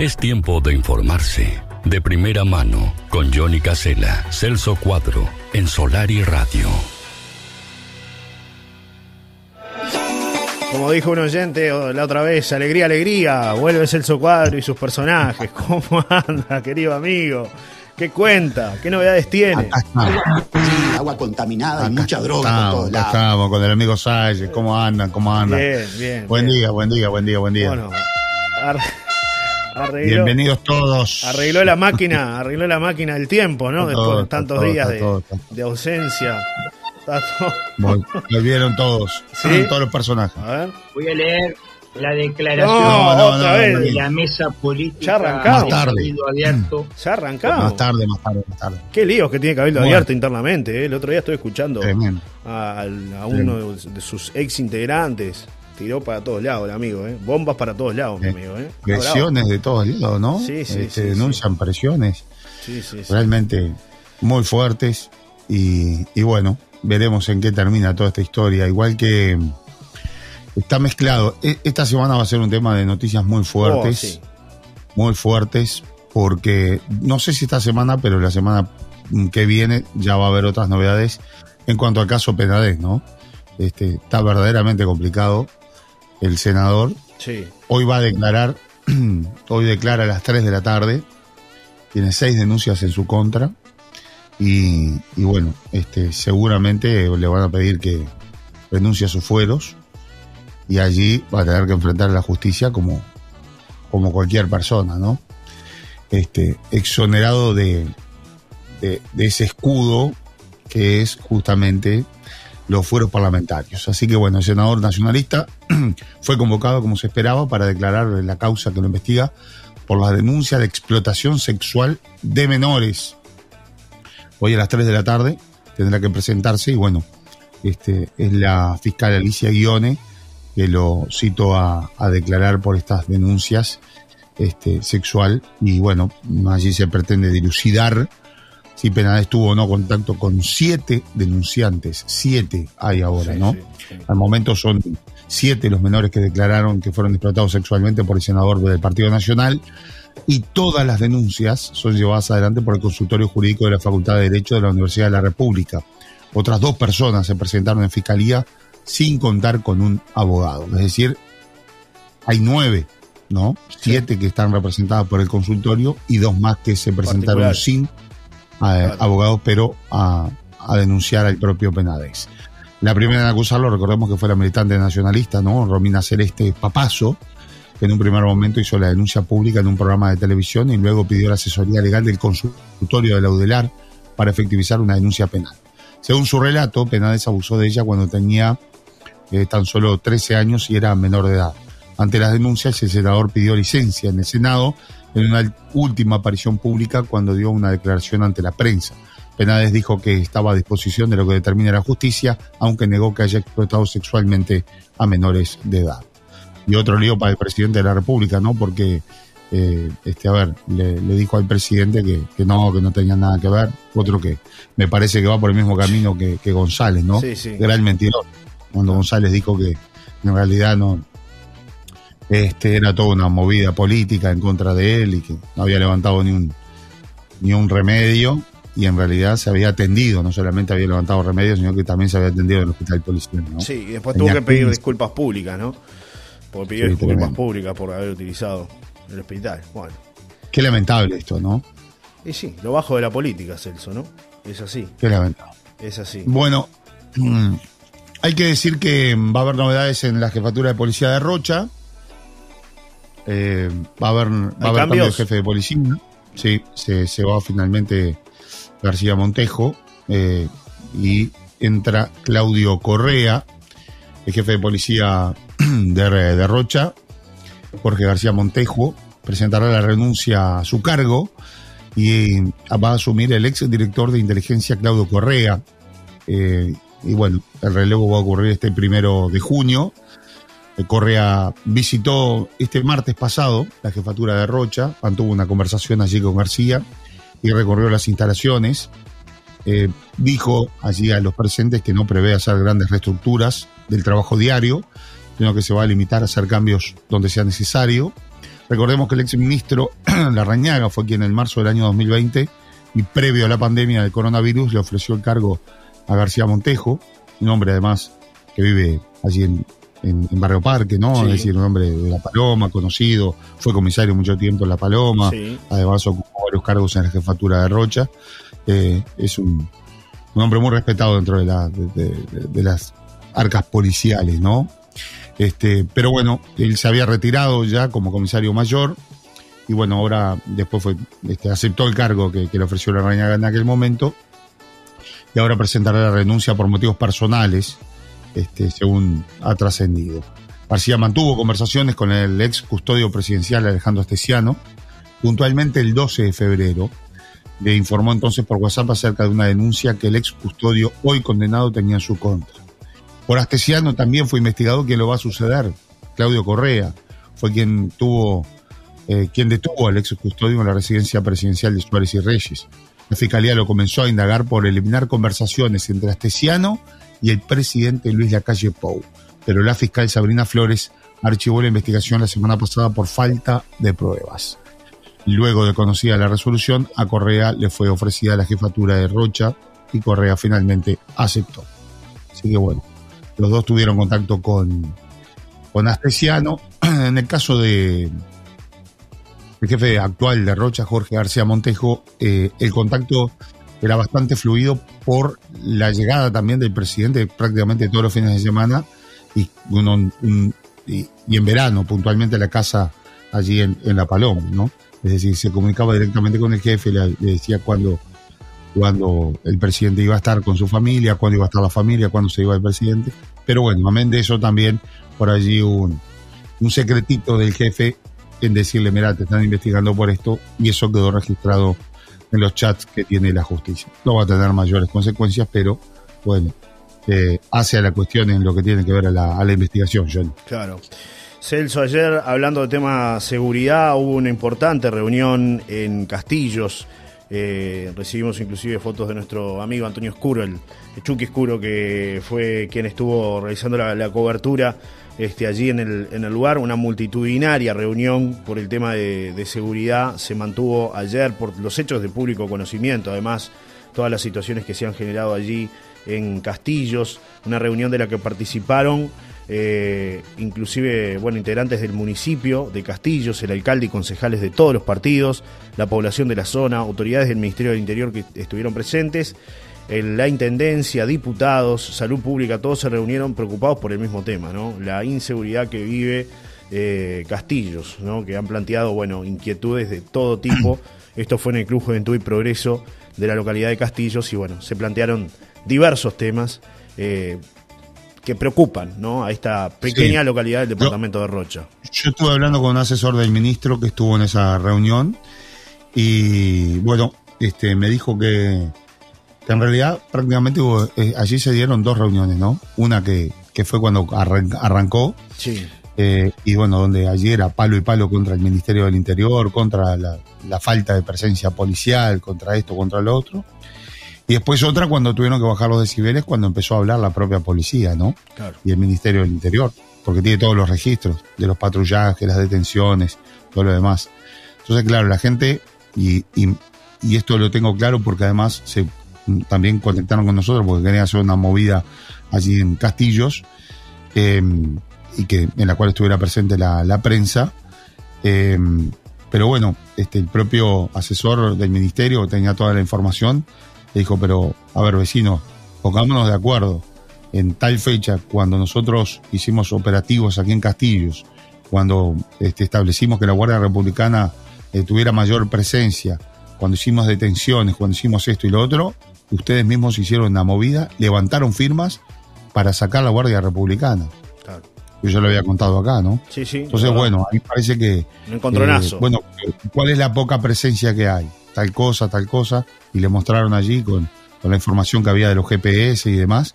Es tiempo de informarse. De primera mano, con Johnny Casella, Celso Cuadro, en Solar y Radio. Como dijo un oyente la otra vez, alegría, alegría, vuelve Celso Cuadro y sus personajes. ¿Cómo anda, querido amigo? ¿Qué cuenta? ¿Qué novedades tiene? agua contaminada y mucha droga estamos, por todos lados. estamos con el amigo Salles. ¿Cómo andan? ¿Cómo andan? Bien, bien. Buen bien. día, buen día, buen día, buen día. Bueno, ar- arregló, Bienvenidos todos. arregló la máquina, arregló la máquina del tiempo, ¿no? Después todo, de tantos todo, días está de, todo, está de ausencia. Está todo- Vol- Volvieron todos. ¿Sí? Todos los personajes. A ver. Voy a leer la declaración No, no, otra no, vez. no, de la mesa política Ya arrancamos. Más tarde. Abierto. Ya arrancamos. Más tarde, más tarde, más tarde. Qué líos que tiene Cabildo Bueno. Abierto internamente. ¿eh? El otro día estuve escuchando a, al- a uno de, de sus ex integrantes. Tiró para todos lados el amigo, ¿eh? Bombas para todos lados, mi Eh, amigo, ¿eh? Presiones de todos lados, ¿no? Sí, sí, Este, sí, denuncian presiones Sí, sí, sí. realmente muy fuertes. Y, y bueno, veremos en qué termina toda esta historia. Igual que mm, está mezclado. E- Esta semana va a ser un tema de noticias muy fuertes. Oh, sí. muy fuertes porque no sé si esta semana, pero la semana que viene ya va a haber otras novedades en cuanto al caso Penadez, ¿no? Este, está verdaderamente complicado. El senador Sí. hoy va a declarar, hoy declara a las 3 de la tarde, tiene seis denuncias en su contra y, y bueno, este, seguramente le van a pedir que renuncie a sus fueros y allí va a tener que enfrentar a la justicia como, como cualquier persona, ¿no? Este, exonerado de, de, ese escudo que es justamente los fueros parlamentarios. Así que bueno, el senador nacionalista fue convocado como se esperaba para declarar la causa que lo investiga por la denuncia de explotación sexual de menores. Hoy a las 3 de la tarde tendrá que presentarse y bueno, este es la fiscal Alicia Guione que lo citó a, a declarar por estas denuncias este, sexual y bueno, allí se pretende dilucidar si Penades tuvo o no contacto con siete denunciantes, siete hay ahora, Sí, ¿no? sí, sí. Al momento son siete los menores que declararon que fueron explotados sexualmente por el senador del Partido Nacional y todas las denuncias son llevadas adelante por el consultorio jurídico de la Facultad de Derecho de la Universidad de la República. Otras dos personas se presentaron en fiscalía sin contar con un abogado. Es decir, hay nueve, ¿no? Siete que están representadas por el consultorio y dos más que se presentaron Particular. sin eh, abogados, pero a, a denunciar al propio Penades. La primera en acusarlo, recordemos que fue la militante nacionalista, ¿no? Romina Celeste Papazo, que en un primer momento hizo la denuncia pública en un programa de televisión y luego pidió la asesoría legal del consultorio de la UDELAR para efectivizar una denuncia penal. Según su relato, Penades abusó de ella cuando tenía tan solo 13 años y era menor de edad. Ante las denuncias, el senador pidió licencia en el Senado en una última aparición pública cuando dio una declaración ante la prensa. Penades dijo que estaba a disposición de lo que determine la justicia, aunque negó que haya explotado sexualmente a menores de edad. Y otro lío para el presidente de la República, ¿no? Porque, eh, este, a ver, le, le dijo al presidente que, que no, que no tenía nada que ver. Otro que me parece que va por el mismo camino que, que González, ¿no? Sí, sí. Gran mentiroso. Cuando González dijo que en realidad no, este era toda una movida política en contra de él y que no había levantado ni un ni un remedio y en realidad se había atendido, no solamente había levantado remedios, sino que también se había atendido en el hospital policial, ¿no? Sí, y después Tenía tuvo que pedir 15. disculpas públicas, ¿no? Porque pidió Sí, disculpas tremendo. públicas por haber utilizado el hospital. Bueno. Qué lamentable esto, ¿no? Y sí, lo bajo de la política, Celso, ¿no? Es así, Qué lamentable. es así. Bueno, hay que decir que va a haber novedades en la jefatura de policía de Rocha. Eh, va a haber, va a haber cambio de jefe de policía. Sí, se, se va finalmente García Montejo eh, y entra Claudio Correa, el jefe de policía de, de Rocha. Jorge García Montejo presentará la renuncia a su cargo y va a asumir el ex director de inteligencia Claudio Correa. Eh, y bueno, el relevo va a ocurrir este primero de junio. Eh, Correa visitó este martes pasado la jefatura de Rocha, mantuvo una conversación allí con García y recorrió las instalaciones. Eh, dijo allí a los presentes que no prevé hacer grandes reestructuras del trabajo diario, sino que se va a limitar a hacer cambios donde sea necesario. Recordemos que el ex ministro Larrañaga fue quien en marzo del año 2020 y previo a la pandemia del coronavirus le ofreció el cargo a García Montejo, un hombre además que vive allí en, en- en Barrio Parque, ¿no? Sí. Es decir, un hombre de La Paloma, conocido, fue comisario mucho tiempo en La Paloma, Sí. además ocupó varios cargos en la jefatura de Rocha. Eh, es un, un hombre muy respetado dentro de, la- de- de- de- de las arcas policiales, ¿no? Este, pero bueno, él se había retirado ya como comisario mayor y bueno, ahora después fue, este, aceptó el cargo que, que le ofreció la Reina en aquel momento y ahora presentará la renuncia por motivos personales, este, según ha trascendido. García mantuvo conversaciones con el ex custodio presidencial Alejandro Esteciano, puntualmente el 12 de febrero. Le informó entonces por WhatsApp acerca de una denuncia que el ex custodio hoy condenado tenía en su contra. Por Astesiano también fue investigado quién lo va a suceder. Claudio Correa fue quien tuvo, eh, quien detuvo al ex custodio en la residencia presidencial de Suárez y Reyes. La fiscalía lo comenzó a indagar por eliminar conversaciones entre Astesiano y el presidente Luis Lacalle Pou. Pero la fiscal Sabrina Flores archivó la investigación la semana pasada por falta de pruebas. Luego de conocida la resolución, a Correa le fue ofrecida la jefatura de Rocha y Correa finalmente aceptó. Así que bueno, los dos tuvieron contacto con, con Astesiano. En el caso de el jefe actual de Rocha, Jorge García Montejo, eh, el contacto era bastante fluido por la llegada también del presidente prácticamente todos los fines de semana y, uno- en verano puntualmente a la casa allí en, La Paloma, ¿no? Es decir, se comunicaba directamente con el jefe, le, decía cuándo cuando el presidente iba a estar con su familia, cuándo iba a estar la familia, cuándo se iba el presidente. Pero bueno, amén de eso también, por allí un secretito del jefe en decirle, mira, te están investigando por esto, y eso quedó registrado en los chats que tiene la justicia. No va a tener mayores consecuencias, pero bueno, eh, hace a la cuestión en lo que tiene que ver a la, a la investigación, John. Claro. Celso, ayer hablando de tema seguridad, hubo una importante reunión en Castillos. Eh, recibimos inclusive fotos de nuestro amigo Antonio Escuro, el, Chucky Escuro, que fue quien estuvo realizando la cobertura este, allí en el, en el lugar. Una multitudinaria reunión por el tema de, seguridad se mantuvo ayer por los hechos de público conocimiento. Además, todas las situaciones que se han generado allí en Castillos. Una reunión de la que participaron eh, inclusive bueno, integrantes del municipio de Castillos, el alcalde y concejales de todos los partidos, la población de la zona, autoridades del Ministerio del Interior que estuvieron presentes, la Intendencia, diputados, salud pública, todos se reunieron preocupados por el mismo tema, ¿no? La inseguridad que vive eh, Castillos, ¿no? Que han planteado, bueno, inquietudes de todo tipo. Esto fue en el Club Juventud y Progreso de la localidad de Castillos y bueno, se plantearon diversos temas. eh, que preocupan ¿no? a esta pequeña Sí. localidad del departamento de Rocha. Yo estuve hablando con un asesor del ministro que estuvo en esa reunión y bueno, este me dijo que en realidad prácticamente hubo- eh, allí se dieron dos reuniones, ¿no? Una que, que fue cuando arran- arrancó Sí, eh, y bueno, donde allí era palo y palo contra el Ministerio del Interior, contra la, la falta de presencia policial, contra esto, contra lo otro. Y después otra cuando tuvieron que bajar los decibeles, cuando empezó a hablar la propia policía, ¿no? claro. y el Ministerio del Interior, porque tiene todos los registros de los patrullajes, las detenciones, todo lo demás. Entonces, claro, la gente, y, y, y esto lo tengo claro porque además se también conectaron con nosotros porque querían hacer una movida allí en Castillos, eh, y que en la cual estuviera presente la, prensa. eh, pero bueno, este, el propio asesor del ministerio tenía toda la información, le dijo, pero a ver vecinos, pongámonos de acuerdo en tal fecha, cuando nosotros hicimos operativos aquí en Castillos, cuando este, establecimos que la Guardia Republicana eh, tuviera mayor presencia, cuando hicimos detenciones, cuando hicimos esto y lo otro, ustedes mismos hicieron una movida, levantaron firmas para sacar la Guardia Republicana. claro. Yo ya lo había contado acá, ¿no? Sí, sí. Entonces, bueno, ahí parece que... Un encontronazo. eh, bueno, ¿cuál es la poca presencia que hay? Tal cosa, tal cosa. Y le mostraron allí con, con la información que había de los GPS y demás.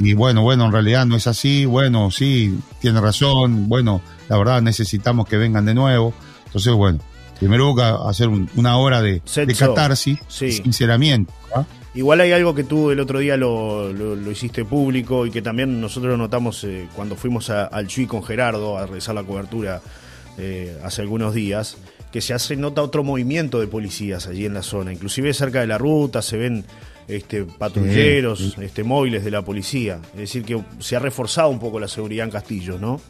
Y bueno, bueno, en realidad no es así. Bueno, sí, tiene razón. Bueno, la verdad necesitamos que vengan de nuevo. Entonces, bueno, primero hubo que hacer un- una hora de, de catarsis, sí. sinceramiento. ¿ah? Igual hay algo que tú el otro día lo, lo- lo hiciste público y que también nosotros notamos eh, cuando fuimos a- al Chuy con Gerardo a realizar la cobertura eh, hace algunos días, que se hace nota otro movimiento de policías allí en la zona, inclusive cerca de la ruta se ven este, patrulleros, este, móviles de la policía, es decir que se ha reforzado un poco la seguridad en Castillo, ¿no?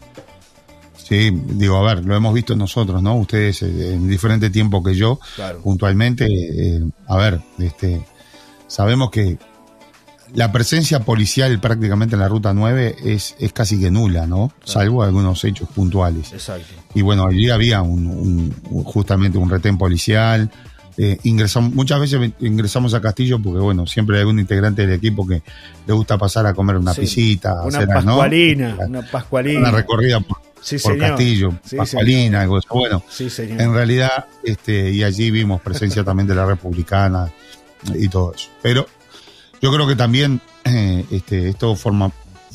Sí, digo, a ver, lo hemos visto nosotros, ¿no? Ustedes eh, en diferente tiempo que yo, Claro. puntualmente, eh, a ver, este, sabemos que la presencia policial prácticamente en la ruta 9 es, es casi que nula, ¿no? Salvo algunos hechos puntuales. Exacto. Y bueno, allí había un, justamente un retén policial. Eh, ingresamos, muchas veces ingresamos a Castillo porque, bueno, siempre hay algún integrante del equipo que le gusta pasar a comer una Sí. pisita, Una hacer, ¿no? pascualina, una pascualina. una recorrida por, Sí, por señor. Castillo, Sí, Pascualina, algo. Bueno, señor. en realidad, este, y allí vimos presencia también de la republicana y todo eso. Pero yo creo que también eh, este, esto forma,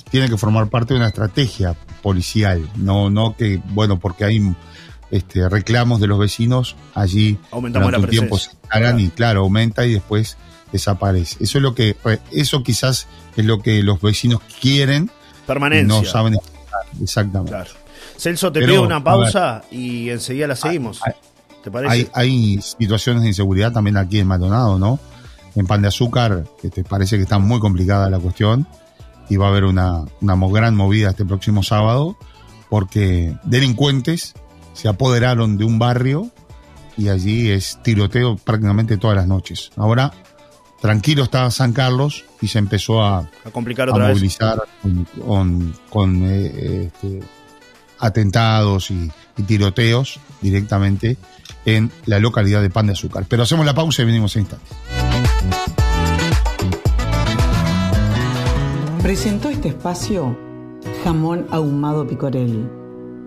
tiene que formar parte de una estrategia policial, no, no que, bueno, porque hay este, reclamos de los vecinos, allí Aumentamos durante la un tiempo se y claro, aumenta y después desaparece. Eso es lo que, eso quizás es lo que los vecinos quieren y Permanencia. no saben explicar. Exactamente. Claro. Celso, te Pero, pido una pausa y enseguida la seguimos. hay- ¿Te parece? Hay, hay situaciones de inseguridad también aquí en Maldonado, ¿no? En Pan de Azúcar, que te parece que está muy complicada la cuestión y va a haber una, gran movida este próximo sábado porque delincuentes se apoderaron de un barrio y allí es tiroteo prácticamente todas las noches. Ahora, tranquilo está San Carlos y se empezó a, a complicar a vez. movilizar con, con- con, eh, este, atentados y, y tiroteos directamente en la localidad de Pan de Azúcar. Pero hacemos la pausa y venimos en instantes. Presentó este espacio jamón ahumado picorel,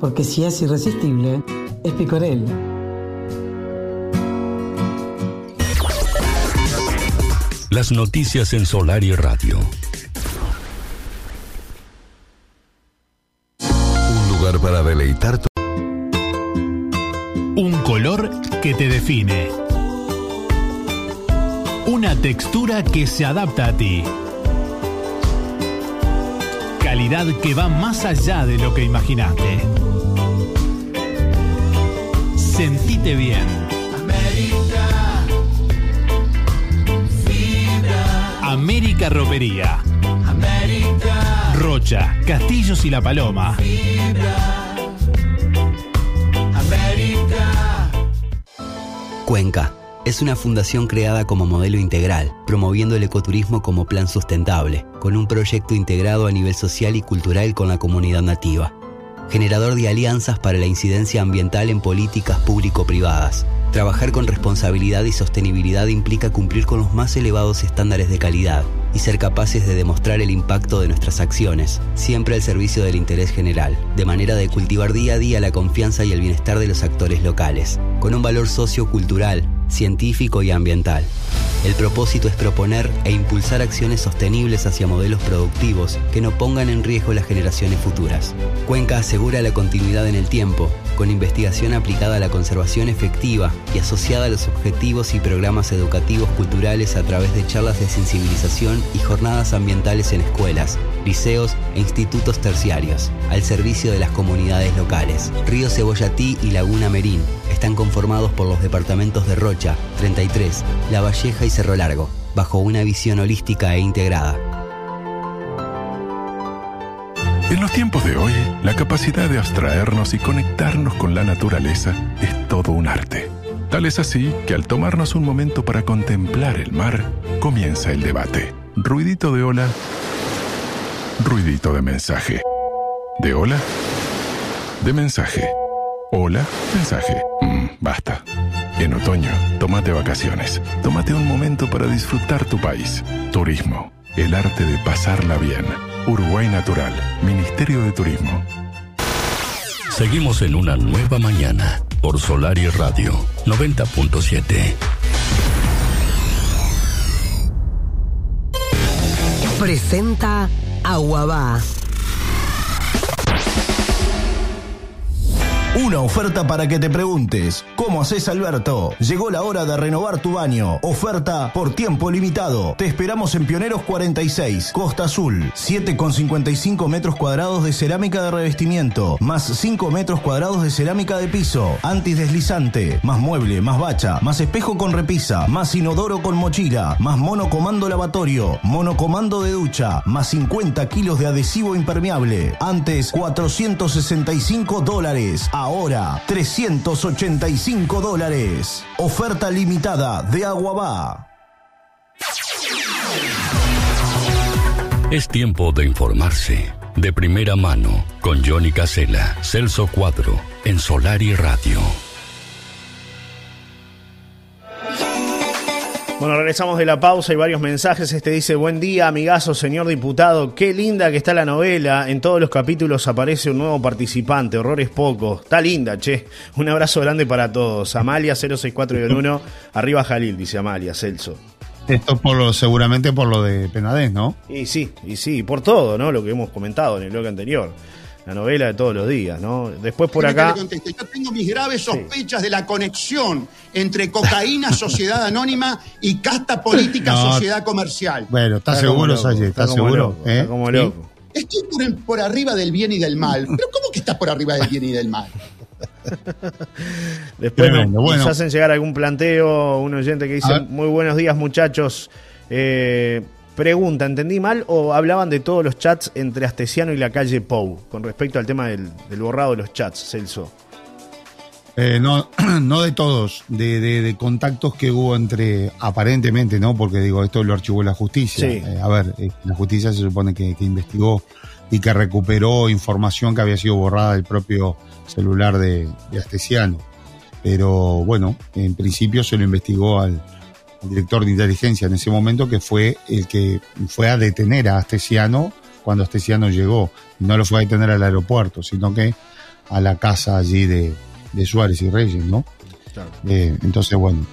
porque si es irresistible, es picorel. Las noticias en Solar y Radio. Un lugar para deleitar tu te define. Una textura que se adapta a ti. Calidad que va más allá de lo que imaginaste. Sentite bien. América Ropería. Rocha, Castillos y La Paloma. Cuenca es una fundación creada como modelo integral, promoviendo el ecoturismo como plan sustentable, con un proyecto integrado a nivel social y cultural con la comunidad nativa. Generador de alianzas para la incidencia ambiental en políticas público-privadas. Trabajar con responsabilidad y sostenibilidad implica cumplir con los más elevados estándares de calidad y ser capaces de demostrar el impacto de nuestras acciones, siempre al servicio del interés general, de manera de cultivar día a día la confianza y el bienestar de los actores locales, con un valor sociocultural, científico y ambiental. El propósito es proponer e impulsar acciones sostenibles hacia modelos productivos que no pongan en riesgo las generaciones futuras. Cuenca asegura la continuidad en el tiempo, con investigación aplicada a la conservación efectiva y asociada a los objetivos y programas educativos culturales a través de charlas de sensibilización y jornadas ambientales en escuelas, liceos e institutos terciarios, al servicio de las comunidades locales. Río Cebollatí y Laguna Merín están conformados por los departamentos de Rocha, 33, La Valleja y Cerro Largo, bajo una visión holística e integrada. En los tiempos de hoy, la capacidad de abstraernos y conectarnos con la naturaleza es todo un arte. Tal es así que al tomarnos un momento para contemplar el mar, comienza el debate. Ruidito de ola, ruidito de mensaje. ¿De ola? De mensaje. Hola, mensaje. Mm, basta. En otoño, tómate vacaciones. Tómate un momento para disfrutar tu país. Turismo. El arte de pasarla bien. Uruguay Natural. Ministerio de Turismo. Seguimos en una nueva mañana por Solar y Radio 90.7. Presenta Aguabá. Una oferta para que te preguntes, ¿cómo haces Alberto? Llegó la hora de renovar tu baño. Oferta por tiempo limitado. Te esperamos en Pioneros 46, Costa Azul. 7,55 metros cuadrados de cerámica de revestimiento, más 5 metros cuadrados de cerámica de piso, antideslizante, más mueble, más bacha, más espejo con repisa, más inodoro con mochila, más monocomando lavatorio, monocomando de ducha, más 50 kilos de adhesivo impermeable. Antes 465 dólares. Ahora, 385 dólares. Oferta limitada de Aguabá. Es tiempo de informarse. De primera mano, con Johnny Casella, Celso Cuadro, en Solar y Radio. Bueno, regresamos de la pausa y varios mensajes. Este dice, buen día, amigazo, señor diputado. Qué linda que está la novela. En todos los capítulos aparece un nuevo participante, horrores pocos. Está linda, che. Un abrazo grande para todos. Amalia 064-1, arriba Jalil, dice Amalia, Celso. Esto por lo, seguramente por lo de Penadez, ¿no? Y sí, y sí, por todo, ¿no? Lo que hemos comentado en el bloque anterior. La novela de todos los días, ¿no? Después por acá... Yo tengo mis graves sospechas de la conexión entre cocaína, sociedad anónima y casta política, No. sociedad comercial. Bueno, ¿estás Está como seguro, Salle? está ¿Estás como seguro? loco, ¿Eh? está como ¿Sí? loco. Estoy por, por arriba del bien y del mal. Pero ¿cómo que estás por arriba del bien y del mal? Después Tremendo, nos, bueno. hacen llegar algún planteo, un oyente que dice, muy buenos días muchachos. Eh, pregunta, ¿entendí mal o hablaban de todos los chats entre Astesiano y la calle Pou con respecto al tema del, del borrado de los chats, Celso? Eh, no, no de todos, de, de- de contactos que hubo entre, aparentemente, ¿no? Porque digo, esto lo archivó la justicia. Sí. Eh, a ver, eh, la justicia se supone que, que investigó y que recuperó información que había sido borrada del propio celular de, de Astesiano. Pero bueno, en principio se lo investigó al, director de inteligencia en ese momento, que fue el que fue a detener a Astesiano cuando Astesiano llegó. No lo fue a detener al aeropuerto, sino que a la casa allí de, de Suárez y Reyes, ¿no? Eh, entonces, bueno,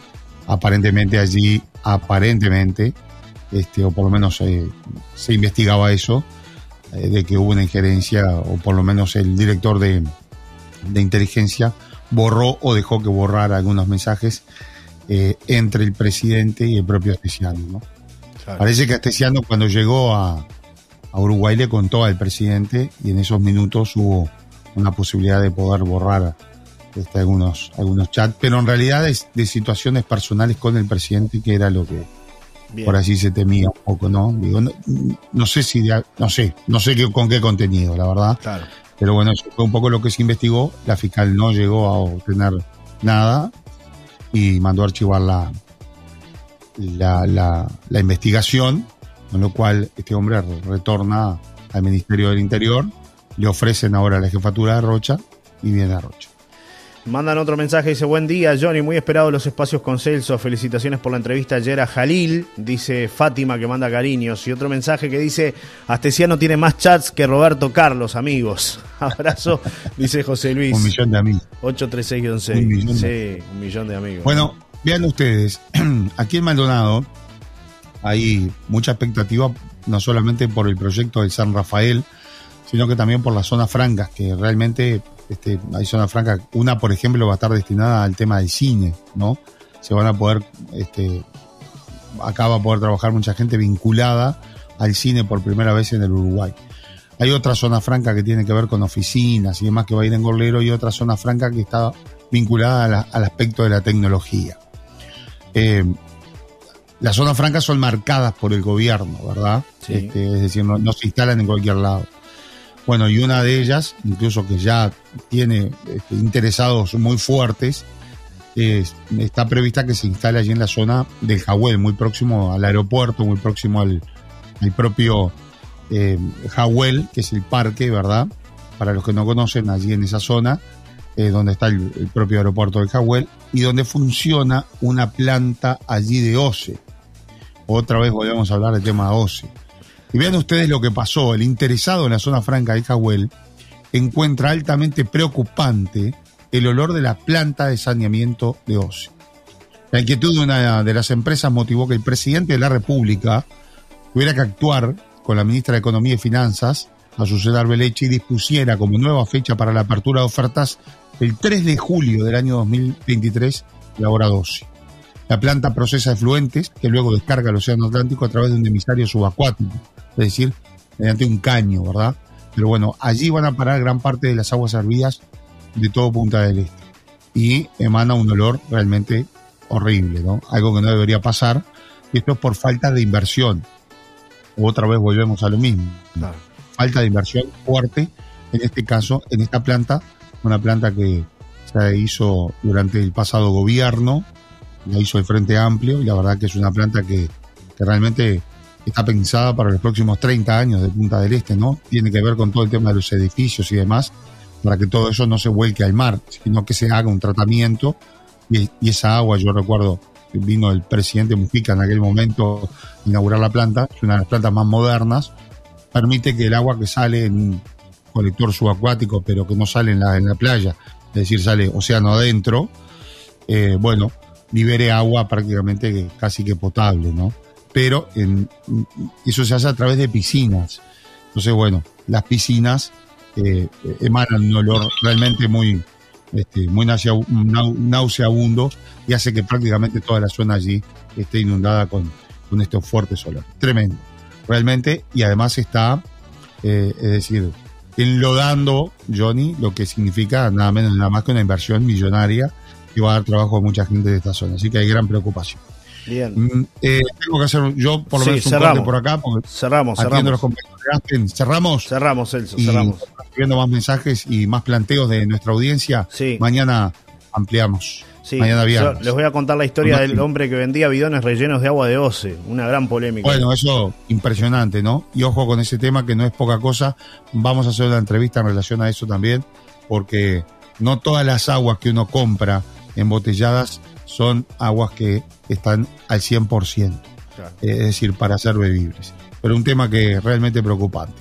aparentemente allí, aparentemente, este, o por lo menos eh, se investigaba eso, eh, de que hubo una injerencia, o por lo menos el director de, de inteligencia borró o dejó que borrara algunos mensajes eh, entre el presidente y el propio Astesiano, ¿no? Parece que Astesiano cuando llegó a, a Uruguay le contó al presidente y en esos minutos hubo una posibilidad de poder borrar este, algunos, algunos chats, pero en realidad es de situaciones personales con el presidente que era lo que Bien. por así se temía un poco, ¿no? Digo, no, no sé si, de- no sé, no sé qué, con qué contenido, la verdad. Claro. Pero bueno, eso fue un poco lo que se investigó. La fiscal no llegó a obtener nada y mandó a archivar la, la, la, la investigación, con lo cual este hombre re- retorna al Ministerio del Interior, le ofrecen ahora la jefatura de Rocha y viene a Rocha. Mandan otro mensaje, dice, buen día Johnny, muy esperado los espacios con Celso, felicitaciones por la entrevista ayer a Jalil, dice Fátima que manda cariños, y otro mensaje que dice, Astesiano tiene más chats que Roberto Carlos, amigos. Abrazo, dice José Luis. Un millón de amigos. 836 Un millón Sí, un millón de amigos. Bueno, vean ustedes, aquí en Maldonado hay mucha expectativa, no solamente por el proyecto del San Rafael, sino que también por las zonas francas, que realmente este, hay zonas francas. Una, por ejemplo, va a estar destinada al tema del cine, ¿no? Se van a poder, este, acá va a poder trabajar mucha gente vinculada al cine por primera vez en el Uruguay. Hay otra zona franca que tiene que ver con oficinas y demás que va a ir en Gorlero y otra zona franca que está vinculada la- al aspecto de la tecnología. Eh, las zonas francas son marcadas por el gobierno, ¿verdad? Sí. Este, es decir, no, no se instalan en cualquier lado. Bueno, y una de ellas, incluso que ya tiene este, interesados muy fuertes, es- está prevista que se instale allí en la zona del Jahuel, muy próximo al aeropuerto, muy próximo al, propio eh, que es el parque, ¿verdad? Para los que no conocen, allí en esa zona, eh, donde está el, propio aeropuerto del Jahuel, y donde funciona una planta allí de OCE. Otra vez volvemos a hablar del tema OCE. Y vean ustedes lo que pasó. El interesado en la zona franca del Jahuel encuentra altamente preocupante el olor de la planta de saneamiento de OCE. La inquietud de una de las empresas motivó que el presidente de la República tuviera que actuar con la ministra de Economía y Finanzas Azucena Arbeleche dispusiera como nueva fecha para la apertura de ofertas el 3 de julio del año 2023, la hora 12. La planta procesa efluentes que luego descarga al Océano Atlántico a través de un emisario subacuático, es decir, mediante un caño, ¿verdad? Pero bueno, allí van a parar gran parte de las aguas servidas de todo Punta del Este. Y emana un olor realmente horrible, ¿no? Algo que no debería pasar. Y esto es por falta de inversión. Otra vez volvemos a lo mismo. Falta de inversión fuerte, en este caso, en esta planta, una planta que se hizo durante el pasado gobierno, la hizo el Frente Amplio, y la verdad que es una planta que, que realmente está pensada para los próximos 30 años de Punta del Este, ¿no? Tiene que ver con todo el tema de los edificios y demás, para que todo eso no se vuelque al mar, sino que se haga un tratamiento y, esa agua, yo recuerdo, vino el presidente Mujica en aquel momento a inaugurar la planta, es una de las plantas más modernas, permite que el agua que sale en colector subacuático, pero que no sale en la, en la playa, es decir, sale océano adentro, eh, bueno, libere agua prácticamente casi que potable, ¿no? Pero en, eso se hace a través de piscinas. Entonces, bueno, las piscinas eh, emanan un olor realmente muy, este, muy nausea- nau- nauseabundo y hace que prácticamente toda la zona allí esté inundada con, con estos fuertes olores. Tremendo, realmente, y además está, eh, es decir, enlodando, Johnny, lo que significa nada menos nada más que una inversión millonaria que va a dar trabajo a mucha gente de esta zona. Así que hay gran preocupación. Bien. Mm, eh, tengo que hacer yo por lo Sí, menos un corte por acá porque Cerramos, cerramos. los compañeros. Cerramos. Cerramos, Celso, y cerramos. viendo más mensajes y más planteos de nuestra audiencia. Mañana ampliamos. Sí, Mañana viernes. les voy a contar la historia del hombre que vendía bidones rellenos de agua de oce. Una gran polémica. Bueno, eso impresionante, ¿no? Y ojo con ese tema que no es poca cosa. Vamos a hacer una entrevista en relación a eso también, porque no todas las aguas que uno compra embotelladas son aguas que están al 100%, Claro. eh, es decir, para ser bebibles. Pero un tema que es realmente preocupante.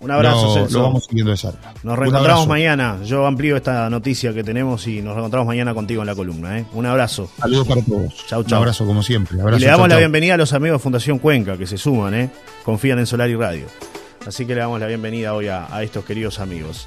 Un abrazo, Lo- Celso. Lo vamos siguiendo de cerca. Nos reencontramos mañana. Yo amplío esta noticia que tenemos y nos reencontramos mañana contigo en la columna. ¿eh? Un abrazo. Saludos para todos. Chau, Un abrazo como siempre. Y le damos chau, la bienvenida a los amigos de Fundación Cuenca que se suman, ¿eh? confían en Solar y Radio. Así que le damos la bienvenida hoy a, a estos queridos amigos.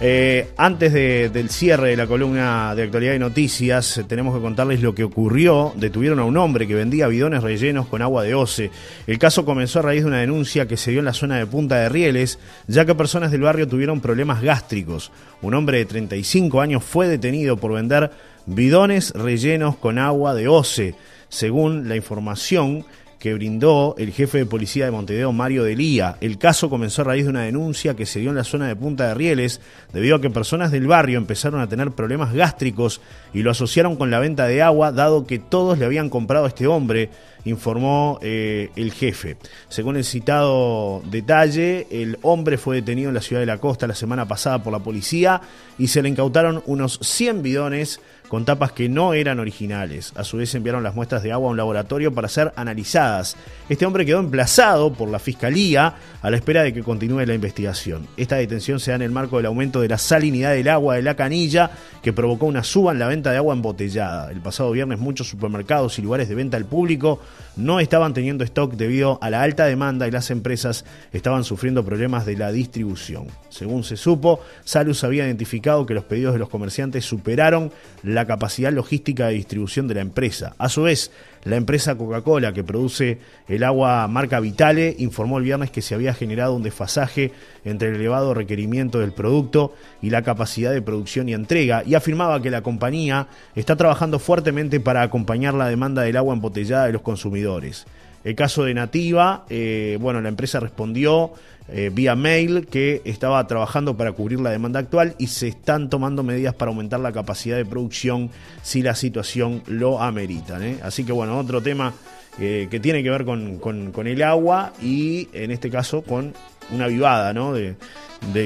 Eh, antes de- del cierre de la columna de actualidad y noticias, eh, tenemos que contarles lo que ocurrió. Detuvieron a un hombre que vendía bidones rellenos con agua de oce. El caso comenzó a raíz de una denuncia que se dio en la zona de Punta de Rieles, ya que personas del barrio tuvieron problemas gástricos. Un hombre de 35 años fue detenido por vender bidones rellenos con agua de oce, según la información que brindó el jefe de policía de Montevideo, Mario Delía. El caso comenzó a raíz de una denuncia que se dio en la zona de Punta de Rieles, debido a que personas del barrio empezaron a tener problemas gástricos y lo asociaron con la venta de agua, dado que todos le habían comprado a este hombre, informó eh, el jefe. Según el citado detalle, el hombre fue detenido en la ciudad de la costa la semana pasada por la policía y se le incautaron unos 100 bidones con tapas que no eran originales. A su vez enviaron las muestras de agua a un laboratorio para ser analizadas. Este hombre quedó emplazado por la fiscalía a la espera de que continúe la investigación. Esta detención se da en el marco del aumento de la salinidad del agua de la canilla que provocó una suba en la venta de agua embotellada. El pasado viernes muchos supermercados y lugares de venta al público no estaban teniendo stock debido a la alta demanda y las empresas estaban sufriendo problemas de la distribución. Según se supo, Salus había identificado que los pedidos de los comerciantes superaron la capacidad logística de distribución de la empresa. A su vez, la empresa Coca-Cola, que produce el agua marca Vitale, informó el viernes que se había generado un desfasaje entre el elevado requerimiento del producto y la capacidad de producción y entrega, y afirmaba que la compañía está trabajando fuertemente para acompañar la demanda del agua embotellada de los consumidores. El caso de Nativa, eh, bueno, la empresa respondió eh, vía mail que estaba trabajando para cubrir la demanda actual y se están tomando medidas para aumentar la capacidad de producción si la situación lo amerita. ¿eh? Así que bueno, otro tema que tiene que ver con, el agua y en este caso con una vivada, ¿no? De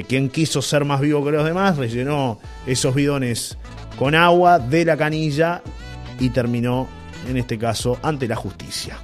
quien quiso ser más vivo que los demás, rellenó esos bidones con agua de la canilla y terminó, en este caso, ante la justicia.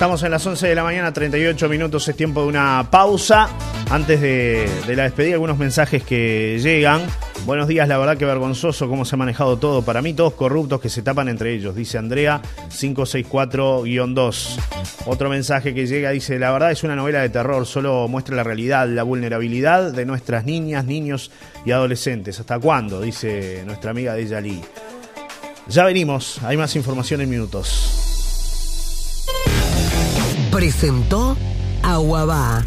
Estamos en las 11 de la mañana, 38 minutos, es tiempo de una pausa. Antes de, la despedida, algunos mensajes que llegan. Buenos días, la verdad que vergonzoso cómo se ha manejado todo. Para mí, todos corruptos que se tapan entre ellos, dice Andrea 564-2. Otro mensaje que llega dice, la verdad es una novela de terror, solo muestra la realidad, la vulnerabilidad de nuestras niñas, niños y adolescentes. ¿Hasta cuándo? Dice nuestra amiga de Yali. Ya venimos, hay más información en minutos. Presentó Aguabá.